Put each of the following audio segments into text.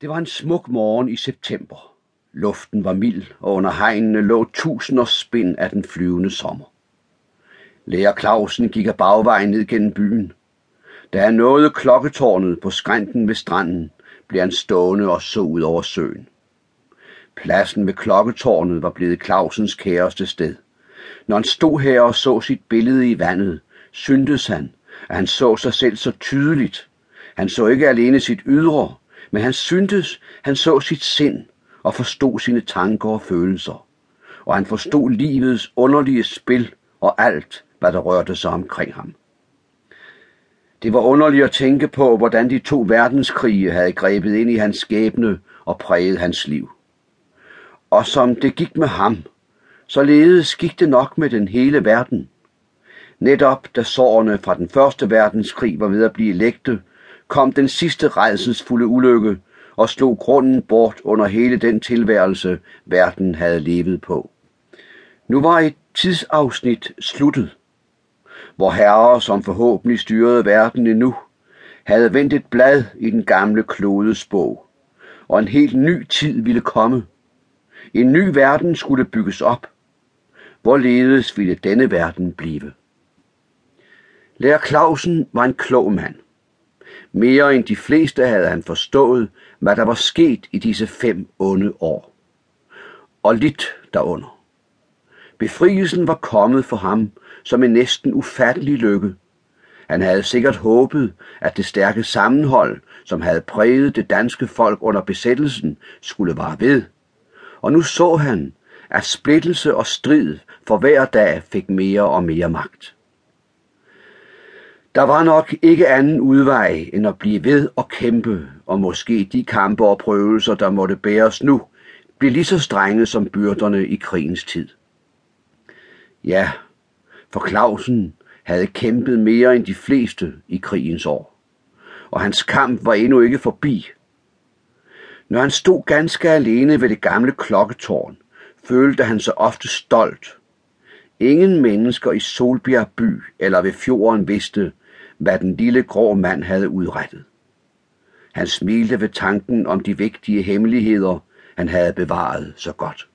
Det var en smuk morgen i september. Luften var mild, og under hegnene lå tusinder spind af den flyvende sommer. Lærer Clausen gik af bagvejen ned gennem byen. Da han nåede klokketårnet på skrænten ved stranden, blev han stående og så ud over søen. Pladsen ved klokketårnet var blevet Clausens kæreste sted. Når han stod her og så sit billede i vandet, syntes han, at han så sig selv så tydeligt. Han så ikke alene sit ydre, men han syntes, han så sit sind og forstod sine tanker og følelser. Og han forstod livets underlige spil og alt, hvad der rørte sig omkring ham. Det var underligt at tænke på, hvordan de to verdenskrige havde grebet ind i hans skæbne og præget hans liv. Og som det gik med ham, således gik det nok med den hele verden. Netop da sårene fra den første verdenskrig var ved at blive lægte, kom den sidste redselsfulde ulykke og slog grunden bort under hele den tilværelse, verden havde levet på. Nu var et tidsafsnit sluttet, hvor herrer, som forhåbentlig styrede verden endnu, havde vendt et blad i den gamle klodes bog, og en helt ny tid ville komme. En ny verden skulle bygges op. Hvorledes ville denne verden blive? Lærer Clausen var en klog mand. Mere end de fleste havde han forstået, hvad der var sket i disse fem onde år. Og lidt derunder. Befrielsen var kommet for ham som en næsten ufattelig lykke. Han havde sikkert håbet, at det stærke sammenhold, som havde præget det danske folk under besættelsen, skulle vare ved. Og nu så han, at splittelse og strid for hver dag fik mere og mere magt. Der var nok ikke anden udvej end at blive ved og kæmpe, og måske de kampe og prøvelser, der måtte bæres nu, blev lige så strenge som byrderne i krigens tid. Ja, for Clausen havde kæmpet mere end de fleste i krigens år, og hans kamp var endnu ikke forbi. Når han stod ganske alene ved det gamle klokketårn, følte han sig ofte stolt. Ingen mennesker i Solbjerg by eller ved fjorden vidste, hvad den lille grå mand havde udrettet. Han smilte ved tanken om de vigtige hemmeligheder, han havde bevaret så godt.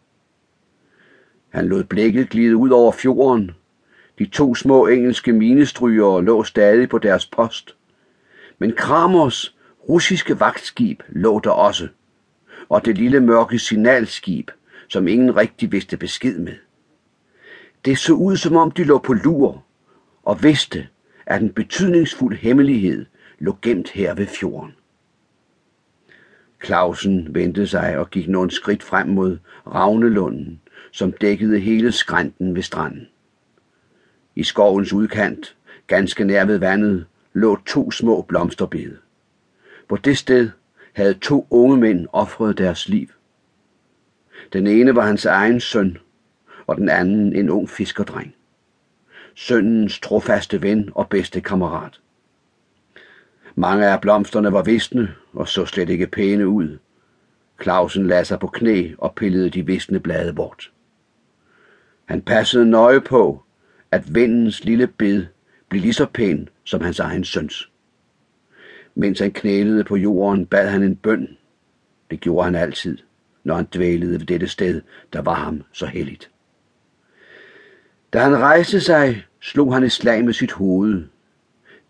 Han lod blikket glide ud over fjorden. De to små engelske minestrygere lå stadig på deres post. Men Kramers russiske vagtskib lå der også, og det lille mørke signalskib, som ingen rigtig vidste besked med. Det så ud, som om de lå på lur og vidste, at en betydningsfuld hemmelighed lå gemt her ved fjorden. Clausen vendte sig og gik nogle skridt frem mod Ravnelunden, som dækkede hele skrænten ved stranden. I skovens udkant, ganske nær ved vandet, lå to små blomsterbede. På det sted havde to unge mænd ofret deres liv. Den ene var hans egen søn, og den anden en ung fiskerdreng sønnens trofaste ven og bedste kammerat. Mange af blomsterne var visne og så slet ikke pæne ud. Clausen lagde sig på knæ og pillede de visne blade bort. Han passede nøje på, at vindens lille bed blev lige så pæn som hans egen søns. Mens han knælede på jorden, bad han en bøn. Det gjorde han altid, når han dvælede ved dette sted, der var ham så helligt. Da han rejste sig, slog han et slag med sit hoved.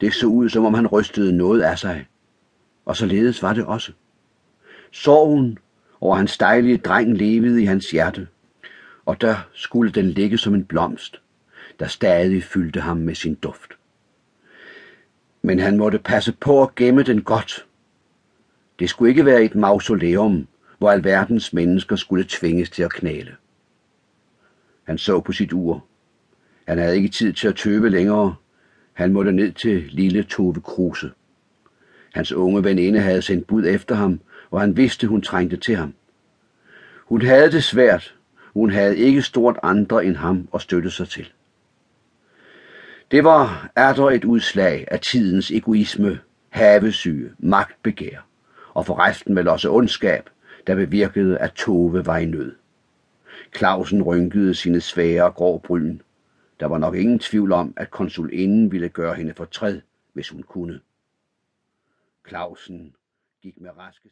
Det så ud, som om han rystede noget af sig. Og således var det også. Sorgen over hans dejlige dreng levede i hans hjerte, og der skulle den ligge som en blomst, der stadig fyldte ham med sin duft. Men han måtte passe på at gemme den godt. Det skulle ikke være et mausoleum, hvor alverdens mennesker skulle tvinges til at knæle. Han så på sit ur. Han havde ikke tid til at tøve længere. Han måtte ned til lille Tove Kruse. Hans unge veninde havde sendt bud efter ham, og han vidste, hun trængte til ham. Hun havde det svært. Hun havde ikke stort andre end ham at støtte sig til. Det var der et udslag af tidens egoisme, havesyge, magtbegær, og for resten vel også ondskab, der bevirkede, at Tove var i nød. Clausen rynkede sine svære grå bryn der var nok ingen tvivl om, at konsulinden ville gøre hende fortræd, hvis hun kunne. Clausen gik med raske